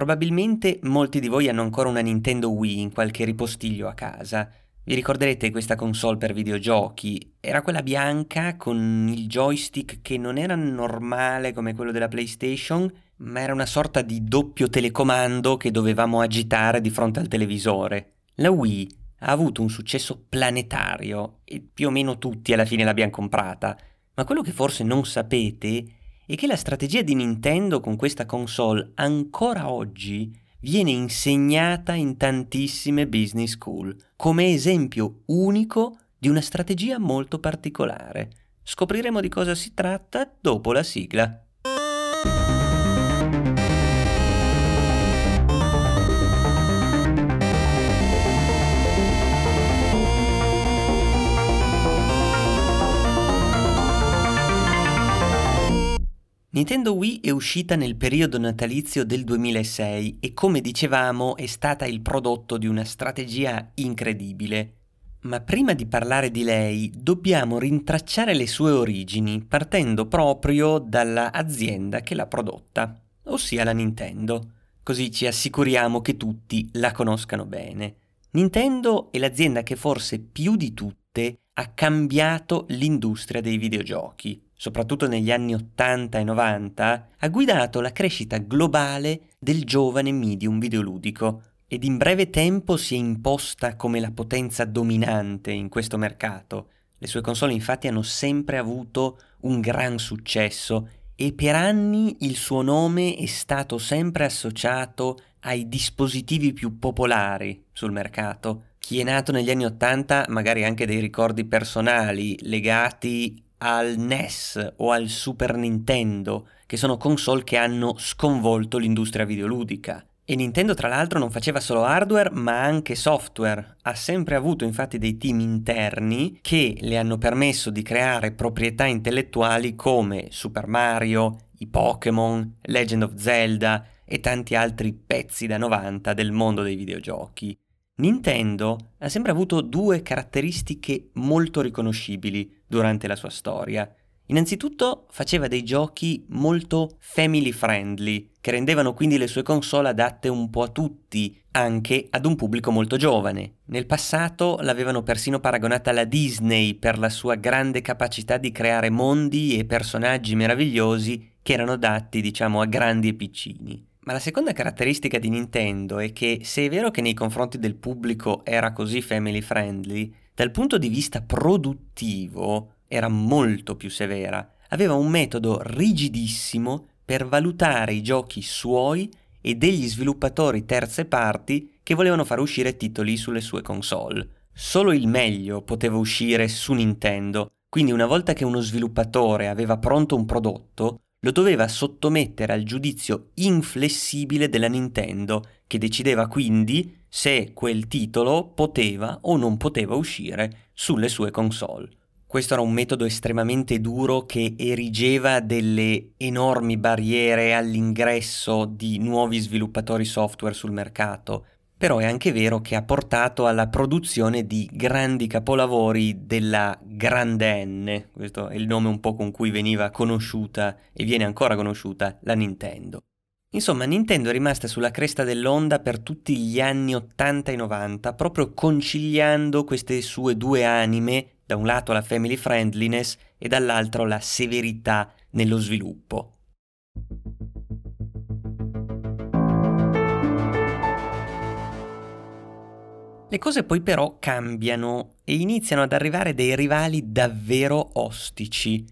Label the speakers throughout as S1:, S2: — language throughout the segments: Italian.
S1: Probabilmente molti di voi hanno ancora una Nintendo Wii in qualche ripostiglio a casa. Vi ricorderete questa console per videogiochi? Era quella bianca con il joystick che non era normale come quello della PlayStation, ma era una sorta di doppio telecomando che dovevamo agitare di fronte al televisore. La Wii ha avuto un successo planetario e più o meno tutti alla fine l'abbiamo comprata, ma quello che forse non sapete è che la strategia di Nintendo con questa console ancora oggi viene insegnata in tantissime business school come esempio unico di una strategia molto particolare. Scopriremo di cosa si tratta dopo la sigla. Nintendo Wii è uscita nel periodo natalizio del 2006 e come dicevamo è stata il prodotto di una strategia incredibile. Ma prima di parlare di lei dobbiamo rintracciare le sue origini partendo proprio dalla azienda che l'ha prodotta, ossia la Nintendo. Così ci assicuriamo che tutti la conoscano bene. Nintendo è l'azienda che forse più di tutte ha cambiato l'industria dei videogiochi soprattutto negli anni 80 e 90, ha guidato la crescita globale del giovane medium videoludico ed in breve tempo si è imposta come la potenza dominante in questo mercato. Le sue console infatti hanno sempre avuto un gran successo e per anni il suo nome è stato sempre associato ai dispositivi più popolari sul mercato. Chi è nato negli anni 80 magari anche dei ricordi personali legati al NES o al Super Nintendo, che sono console che hanno sconvolto l'industria videoludica. E Nintendo tra l'altro non faceva solo hardware ma anche software, ha sempre avuto infatti dei team interni che le hanno permesso di creare proprietà intellettuali come Super Mario, i Pokémon, Legend of Zelda e tanti altri pezzi da 90 del mondo dei videogiochi. Nintendo ha sempre avuto due caratteristiche molto riconoscibili durante la sua storia. Innanzitutto faceva dei giochi molto family friendly, che rendevano quindi le sue console adatte un po' a tutti, anche ad un pubblico molto giovane. Nel passato l'avevano persino paragonata alla Disney per la sua grande capacità di creare mondi e personaggi meravigliosi che erano adatti, diciamo, a grandi e piccini. Ma la seconda caratteristica di Nintendo è che se è vero che nei confronti del pubblico era così family friendly, dal punto di vista produttivo era molto più severa. Aveva un metodo rigidissimo per valutare i giochi suoi e degli sviluppatori terze parti che volevano far uscire titoli sulle sue console. Solo il meglio poteva uscire su Nintendo, quindi una volta che uno sviluppatore aveva pronto un prodotto, lo doveva sottomettere al giudizio inflessibile della Nintendo, che decideva quindi se quel titolo poteva o non poteva uscire sulle sue console. Questo era un metodo estremamente duro che erigeva delle enormi barriere all'ingresso di nuovi sviluppatori software sul mercato, però è anche vero che ha portato alla produzione di grandi capolavori della Grande N, questo è il nome un po' con cui veniva conosciuta e viene ancora conosciuta la Nintendo. Insomma, Nintendo è rimasta sulla cresta dell'onda per tutti gli anni 80 e 90, proprio conciliando queste sue due anime, da un lato la family friendliness e dall'altro la severità nello sviluppo. Le cose poi però cambiano e iniziano ad arrivare dei rivali davvero ostici.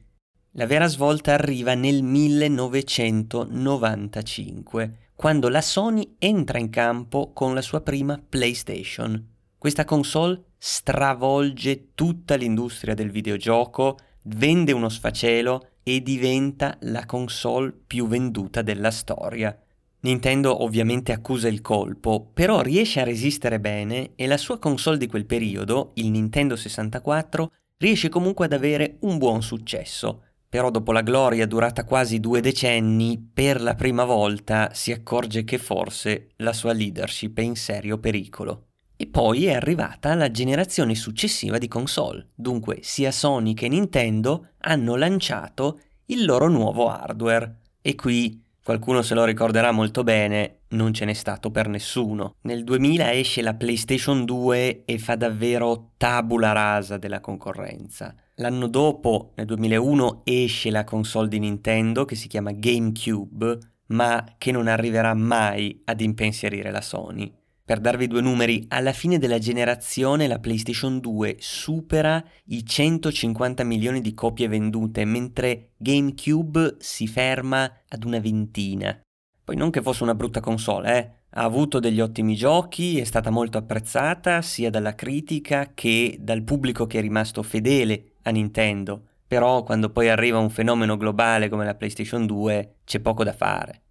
S1: La vera svolta arriva nel 1995, quando la Sony entra in campo con la sua prima PlayStation. Questa console stravolge tutta l'industria del videogioco, vende uno sfacelo e diventa la console più venduta della storia. Nintendo ovviamente accusa il colpo, però riesce a resistere bene e la sua console di quel periodo, il Nintendo 64, riesce comunque ad avere un buon successo. Però dopo la gloria durata quasi due decenni, per la prima volta si accorge che forse la sua leadership è in serio pericolo. E poi è arrivata la generazione successiva di console, dunque sia Sony che Nintendo hanno lanciato il loro nuovo hardware. E qui qualcuno se lo ricorderà molto bene, non ce n'è stato per nessuno. Nel 2000 esce la PlayStation 2 e fa davvero tabula rasa della concorrenza. L'anno dopo, nel 2001, esce la console di Nintendo che si chiama GameCube, ma che non arriverà mai ad impensierire la Sony. Per darvi due numeri, alla fine della generazione la PlayStation 2 supera i 150 milioni di copie vendute, mentre GameCube si ferma ad una ventina. Poi non che fosse una brutta console, eh? Ha avuto degli ottimi giochi, è stata molto apprezzata sia dalla critica che dal pubblico che è rimasto fedele a Nintendo. Però quando poi arriva un fenomeno globale come la PlayStation 2 c'è poco da fare.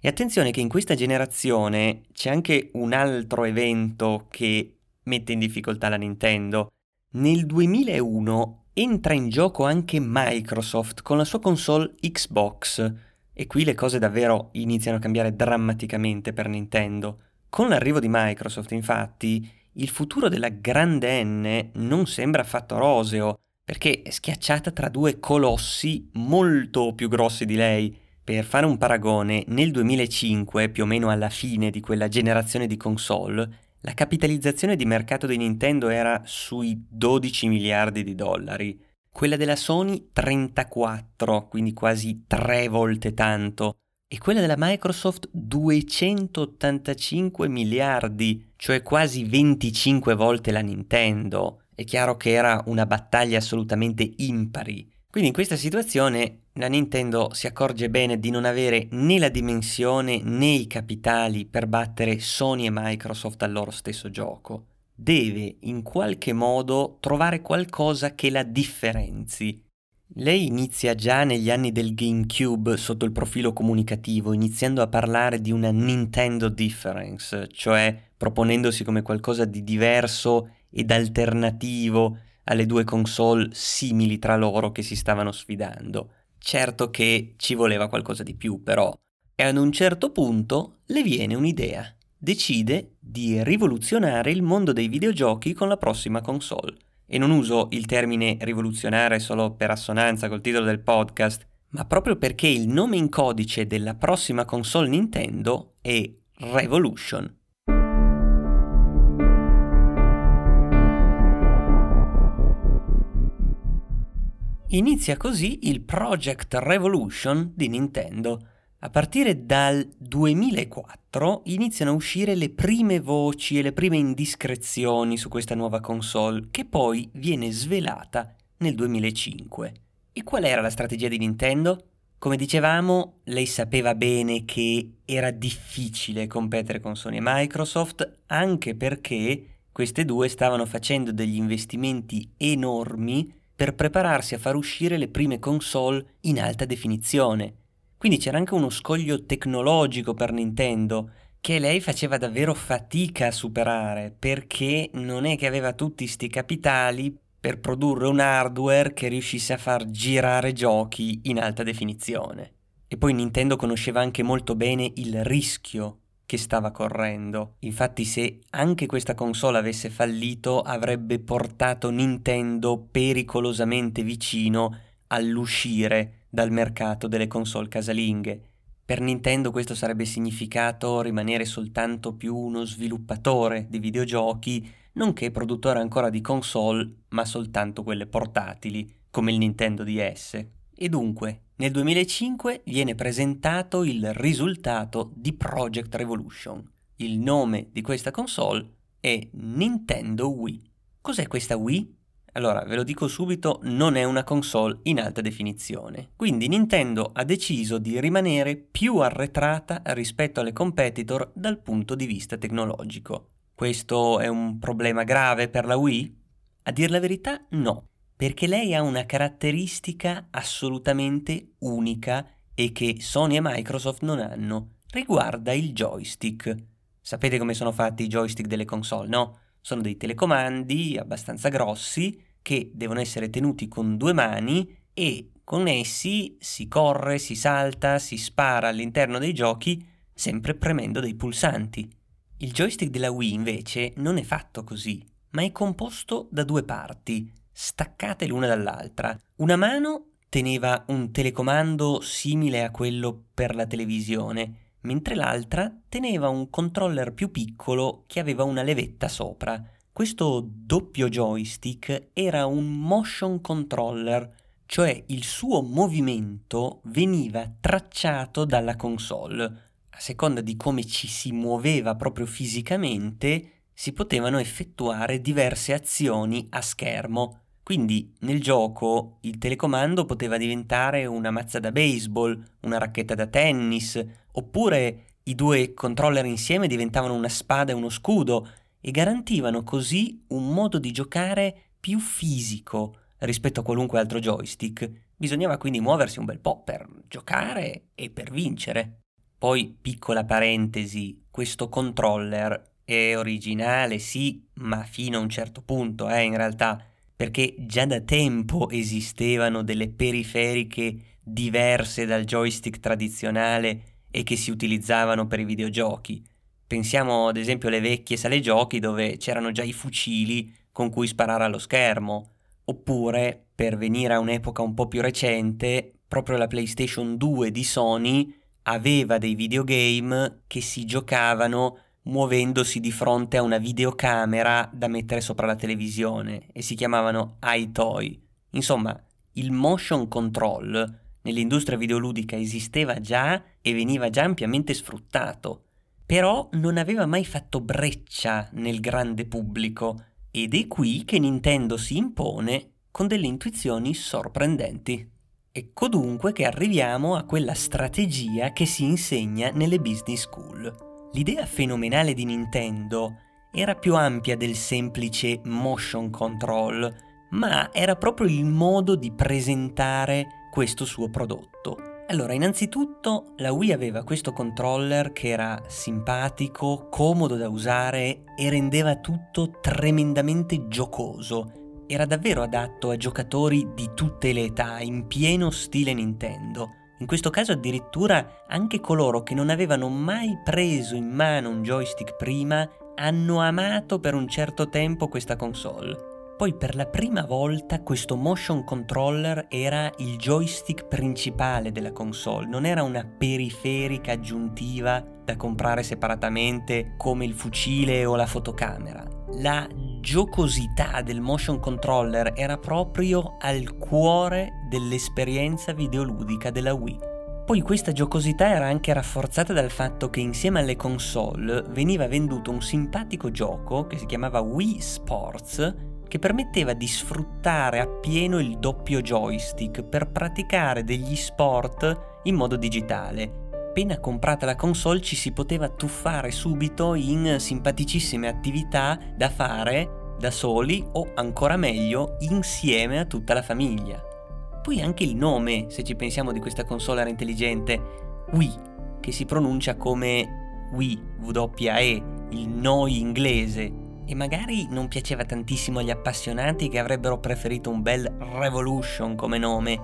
S1: E attenzione che in questa generazione c'è anche un altro evento che mette in difficoltà la Nintendo. Nel 2001 entra in gioco anche Microsoft con la sua console Xbox e qui le cose davvero iniziano a cambiare drammaticamente per Nintendo. Con l'arrivo di Microsoft, infatti, il futuro della grande N non sembra affatto roseo, perché è schiacciata tra due colossi molto più grossi di lei, per fare un paragone, nel 2005, più o meno alla fine di quella generazione di console, la capitalizzazione di mercato di Nintendo era sui 12 miliardi di dollari, quella della Sony 34, quindi quasi tre volte tanto, e quella della Microsoft 285 miliardi, cioè quasi 25 volte la Nintendo. È chiaro che era una battaglia assolutamente impari. Quindi in questa situazione la Nintendo si accorge bene di non avere né la dimensione né i capitali per battere Sony e Microsoft al loro stesso gioco. Deve in qualche modo trovare qualcosa che la differenzi. Lei inizia già negli anni del GameCube sotto il profilo comunicativo, iniziando a parlare di una Nintendo difference, cioè proponendosi come qualcosa di diverso ed alternativo alle due console simili tra loro che si stavano sfidando. Certo che ci voleva qualcosa di più, però. E ad un certo punto le viene un'idea. Decide di rivoluzionare il mondo dei videogiochi con la prossima console. E non uso il termine rivoluzionare solo per assonanza col titolo del podcast, ma proprio perché il nome in codice della prossima console Nintendo è Revolution. Inizia così il Project Revolution di Nintendo. A partire dal 2004 iniziano a uscire le prime voci e le prime indiscrezioni su questa nuova console, che poi viene svelata nel 2005. E qual era la strategia di Nintendo? Come dicevamo, lei sapeva bene che era difficile competere con Sony e Microsoft, anche perché queste due stavano facendo degli investimenti enormi per prepararsi a far uscire le prime console in alta definizione. Quindi c'era anche uno scoglio tecnologico per Nintendo che lei faceva davvero fatica a superare perché non è che aveva tutti sti capitali per produrre un hardware che riuscisse a far girare giochi in alta definizione. E poi Nintendo conosceva anche molto bene il rischio che stava correndo. Infatti se anche questa console avesse fallito avrebbe portato Nintendo pericolosamente vicino all'uscire dal mercato delle console casalinghe. Per Nintendo questo sarebbe significato rimanere soltanto più uno sviluppatore di videogiochi, nonché produttore ancora di console, ma soltanto quelle portatili, come il Nintendo DS. E dunque, nel 2005 viene presentato il risultato di Project Revolution. Il nome di questa console è Nintendo Wii. Cos'è questa Wii? Allora, ve lo dico subito, non è una console in alta definizione. Quindi Nintendo ha deciso di rimanere più arretrata rispetto alle competitor dal punto di vista tecnologico. Questo è un problema grave per la Wii? A dir la verità, no perché lei ha una caratteristica assolutamente unica e che Sony e Microsoft non hanno. Riguarda il joystick. Sapete come sono fatti i joystick delle console, no? Sono dei telecomandi abbastanza grossi che devono essere tenuti con due mani e con essi si corre, si salta, si spara all'interno dei giochi sempre premendo dei pulsanti. Il joystick della Wii invece non è fatto così, ma è composto da due parti staccate l'una dall'altra. Una mano teneva un telecomando simile a quello per la televisione, mentre l'altra teneva un controller più piccolo che aveva una levetta sopra. Questo doppio joystick era un motion controller, cioè il suo movimento veniva tracciato dalla console. A seconda di come ci si muoveva proprio fisicamente, si potevano effettuare diverse azioni a schermo. Quindi nel gioco il telecomando poteva diventare una mazza da baseball, una racchetta da tennis, oppure i due controller insieme diventavano una spada e uno scudo e garantivano così un modo di giocare più fisico rispetto a qualunque altro joystick. Bisognava quindi muoversi un bel po' per giocare e per vincere. Poi, piccola parentesi, questo controller è originale, sì, ma fino a un certo punto, eh, in realtà perché già da tempo esistevano delle periferiche diverse dal joystick tradizionale e che si utilizzavano per i videogiochi. Pensiamo ad esempio alle vecchie sale giochi dove c'erano già i fucili con cui sparare allo schermo, oppure, per venire a un'epoca un po' più recente, proprio la PlayStation 2 di Sony aveva dei videogame che si giocavano muovendosi di fronte a una videocamera da mettere sopra la televisione e si chiamavano iToy. Insomma, il motion control nell'industria videoludica esisteva già e veniva già ampiamente sfruttato, però non aveva mai fatto breccia nel grande pubblico ed è qui che Nintendo si impone con delle intuizioni sorprendenti. Ecco dunque che arriviamo a quella strategia che si insegna nelle business school. L'idea fenomenale di Nintendo era più ampia del semplice motion control, ma era proprio il modo di presentare questo suo prodotto. Allora, innanzitutto la Wii aveva questo controller che era simpatico, comodo da usare e rendeva tutto tremendamente giocoso. Era davvero adatto a giocatori di tutte le età, in pieno stile Nintendo. In questo caso addirittura anche coloro che non avevano mai preso in mano un joystick prima hanno amato per un certo tempo questa console. Poi per la prima volta questo motion controller era il joystick principale della console, non era una periferica aggiuntiva da comprare separatamente come il fucile o la fotocamera. La giocosità del motion controller era proprio al cuore dell'esperienza videoludica della Wii. Poi questa giocosità era anche rafforzata dal fatto che insieme alle console veniva venduto un simpatico gioco che si chiamava Wii Sports che permetteva di sfruttare appieno il doppio joystick per praticare degli sport in modo digitale. Appena comprata la console ci si poteva tuffare subito in simpaticissime attività da fare da soli o ancora meglio insieme a tutta la famiglia. Poi anche il nome, se ci pensiamo di questa console era intelligente, Wii, che si pronuncia come Wii, W-E, il noi inglese, e magari non piaceva tantissimo agli appassionati che avrebbero preferito un bel Revolution come nome,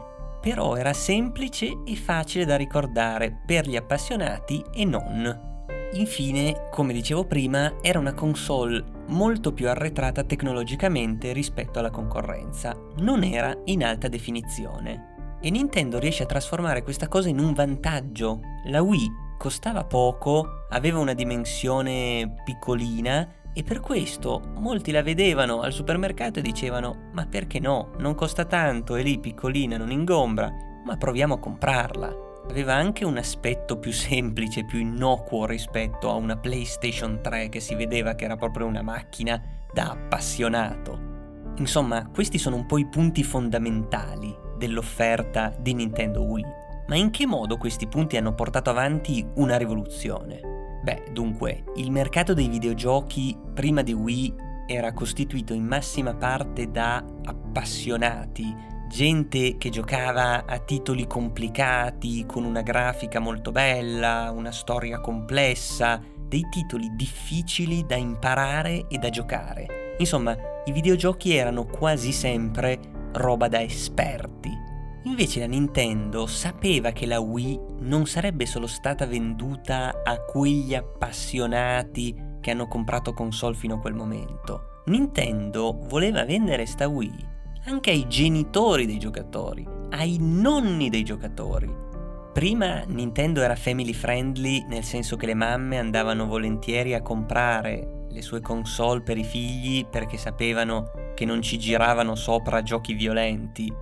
S1: però era semplice e facile da ricordare per gli appassionati e non. Infine, come dicevo prima, era una console molto più arretrata tecnologicamente rispetto alla concorrenza, non era in alta definizione. E Nintendo riesce a trasformare questa cosa in un vantaggio. La Wii costava poco, aveva una dimensione piccolina e per questo molti la vedevano al supermercato e dicevano ma perché no, non costa tanto, è lì piccolina, non ingombra, ma proviamo a comprarla. Aveva anche un aspetto più semplice, più innocuo rispetto a una PlayStation 3 che si vedeva che era proprio una macchina da appassionato. Insomma, questi sono un po' i punti fondamentali dell'offerta di Nintendo Wii. Ma in che modo questi punti hanno portato avanti una rivoluzione? Beh, dunque, il mercato dei videogiochi prima di Wii era costituito in massima parte da appassionati, gente che giocava a titoli complicati, con una grafica molto bella, una storia complessa, dei titoli difficili da imparare e da giocare. Insomma, i videogiochi erano quasi sempre roba da esperti. Invece la Nintendo sapeva che la Wii non sarebbe solo stata venduta a quegli appassionati che hanno comprato console fino a quel momento. Nintendo voleva vendere sta Wii anche ai genitori dei giocatori, ai nonni dei giocatori. Prima Nintendo era family friendly nel senso che le mamme andavano volentieri a comprare le sue console per i figli perché sapevano che non ci giravano sopra giochi violenti.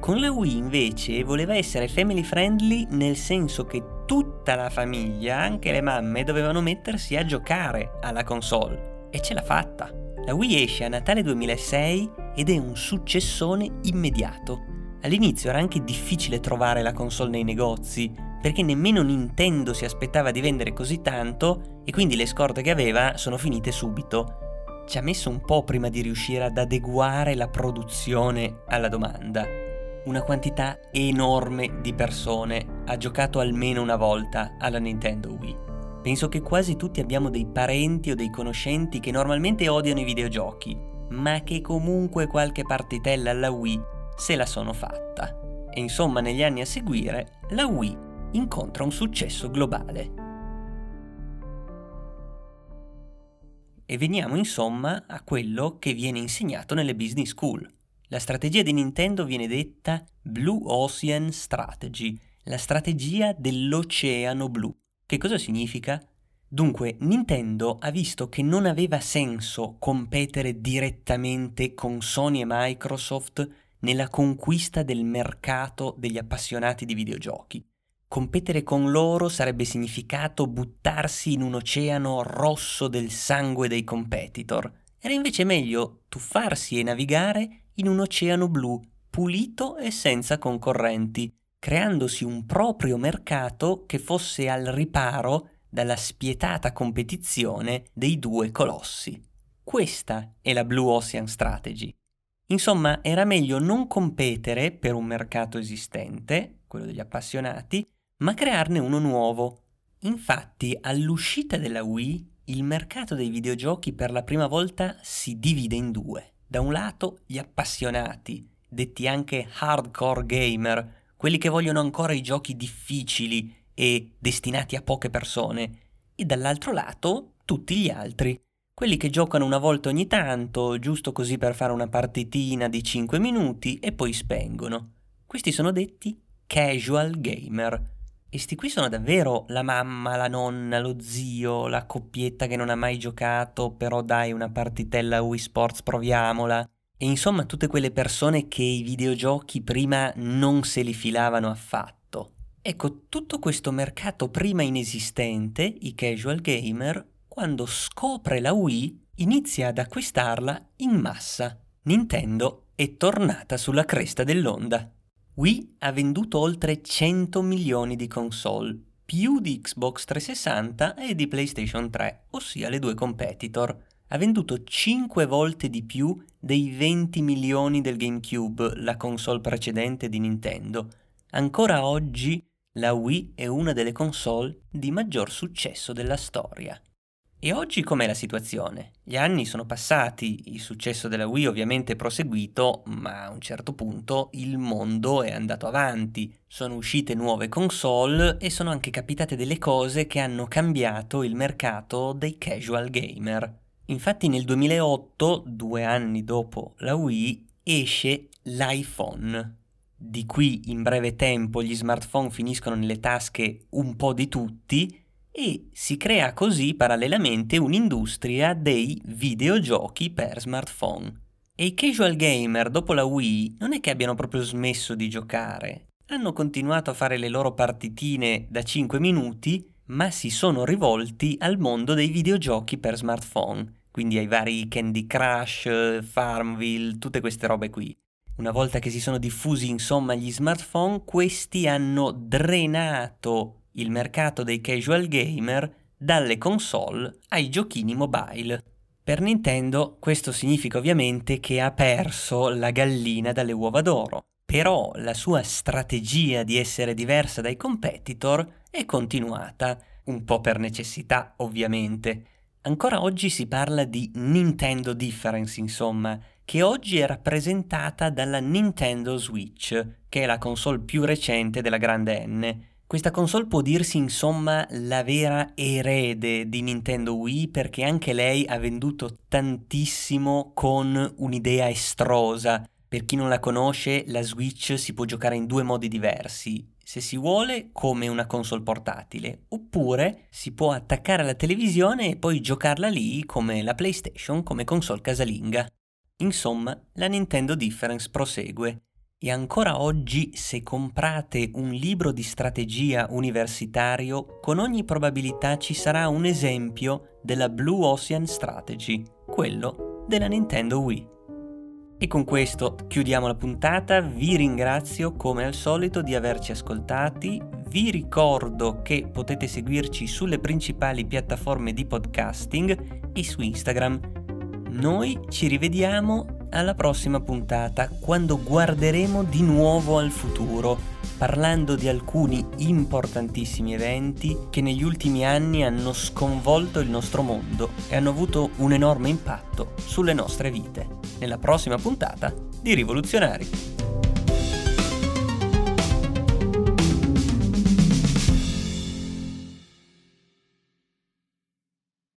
S1: Con la Wii invece voleva essere family friendly nel senso che tutta la famiglia, anche le mamme, dovevano mettersi a giocare alla console. E ce l'ha fatta. La Wii esce a Natale 2006 ed è un successone immediato. All'inizio era anche difficile trovare la console nei negozi, perché nemmeno Nintendo si aspettava di vendere così tanto e quindi le scorte che aveva sono finite subito. Ci ha messo un po' prima di riuscire ad adeguare la produzione alla domanda. Una quantità enorme di persone ha giocato almeno una volta alla Nintendo Wii. Penso che quasi tutti abbiamo dei parenti o dei conoscenti che normalmente odiano i videogiochi, ma che comunque qualche partitella alla Wii se la sono fatta. E insomma negli anni a seguire la Wii incontra un successo globale. E veniamo insomma a quello che viene insegnato nelle business school. La strategia di Nintendo viene detta Blue Ocean Strategy, la strategia dell'oceano blu. Che cosa significa? Dunque, Nintendo ha visto che non aveva senso competere direttamente con Sony e Microsoft nella conquista del mercato degli appassionati di videogiochi. Competere con loro sarebbe significato buttarsi in un oceano rosso del sangue dei competitor. Era invece meglio tuffarsi e navigare in un oceano blu, pulito e senza concorrenti, creandosi un proprio mercato che fosse al riparo dalla spietata competizione dei due colossi. Questa è la Blue Ocean Strategy. Insomma, era meglio non competere per un mercato esistente, quello degli appassionati, ma crearne uno nuovo. Infatti, all'uscita della Wii, il mercato dei videogiochi per la prima volta si divide in due. Da un lato gli appassionati, detti anche hardcore gamer, quelli che vogliono ancora i giochi difficili e destinati a poche persone, e dall'altro lato tutti gli altri, quelli che giocano una volta ogni tanto, giusto così per fare una partitina di 5 minuti e poi spengono. Questi sono detti casual gamer. E sti qui sono davvero la mamma, la nonna, lo zio, la coppietta che non ha mai giocato, però dai una partitella Wii Sports proviamola. E insomma tutte quelle persone che i videogiochi prima non se li filavano affatto. Ecco, tutto questo mercato prima inesistente, i casual gamer, quando scopre la Wii inizia ad acquistarla in massa. Nintendo è tornata sulla cresta dell'onda. Wii ha venduto oltre 100 milioni di console, più di Xbox 360 e di PlayStation 3, ossia le due competitor. Ha venduto 5 volte di più dei 20 milioni del GameCube, la console precedente di Nintendo. Ancora oggi la Wii è una delle console di maggior successo della storia. E oggi com'è la situazione? Gli anni sono passati, il successo della Wii ovviamente è proseguito, ma a un certo punto il mondo è andato avanti, sono uscite nuove console e sono anche capitate delle cose che hanno cambiato il mercato dei casual gamer. Infatti nel 2008, due anni dopo la Wii, esce l'iPhone. Di qui in breve tempo gli smartphone finiscono nelle tasche un po' di tutti e si crea così parallelamente un'industria dei videogiochi per smartphone. E i casual gamer dopo la Wii non è che abbiano proprio smesso di giocare, hanno continuato a fare le loro partitine da 5 minuti, ma si sono rivolti al mondo dei videogiochi per smartphone, quindi ai vari Candy Crush, Farmville, tutte queste robe qui. Una volta che si sono diffusi insomma gli smartphone, questi hanno drenato il mercato dei casual gamer dalle console ai giochini mobile. Per Nintendo questo significa ovviamente che ha perso la gallina dalle uova d'oro, però la sua strategia di essere diversa dai competitor è continuata, un po' per necessità ovviamente. Ancora oggi si parla di Nintendo Difference, insomma, che oggi è rappresentata dalla Nintendo Switch, che è la console più recente della grande N, questa console può dirsi insomma la vera erede di Nintendo Wii perché anche lei ha venduto tantissimo con un'idea estrosa. Per chi non la conosce, la Switch si può giocare in due modi diversi. Se si vuole, come una console portatile, oppure si può attaccare alla televisione e poi giocarla lì come la PlayStation, come console casalinga. Insomma, la Nintendo Difference prosegue. E ancora oggi, se comprate un libro di strategia universitario, con ogni probabilità ci sarà un esempio della Blue Ocean Strategy, quello della Nintendo Wii. E con questo chiudiamo la puntata, vi ringrazio come al solito di averci ascoltati, vi ricordo che potete seguirci sulle principali piattaforme di podcasting e su Instagram. Noi ci rivediamo alla prossima puntata quando guarderemo di nuovo al futuro, parlando di alcuni importantissimi eventi che negli ultimi anni hanno sconvolto il nostro mondo e hanno avuto un enorme impatto sulle nostre vite. Nella prossima puntata di Rivoluzionari.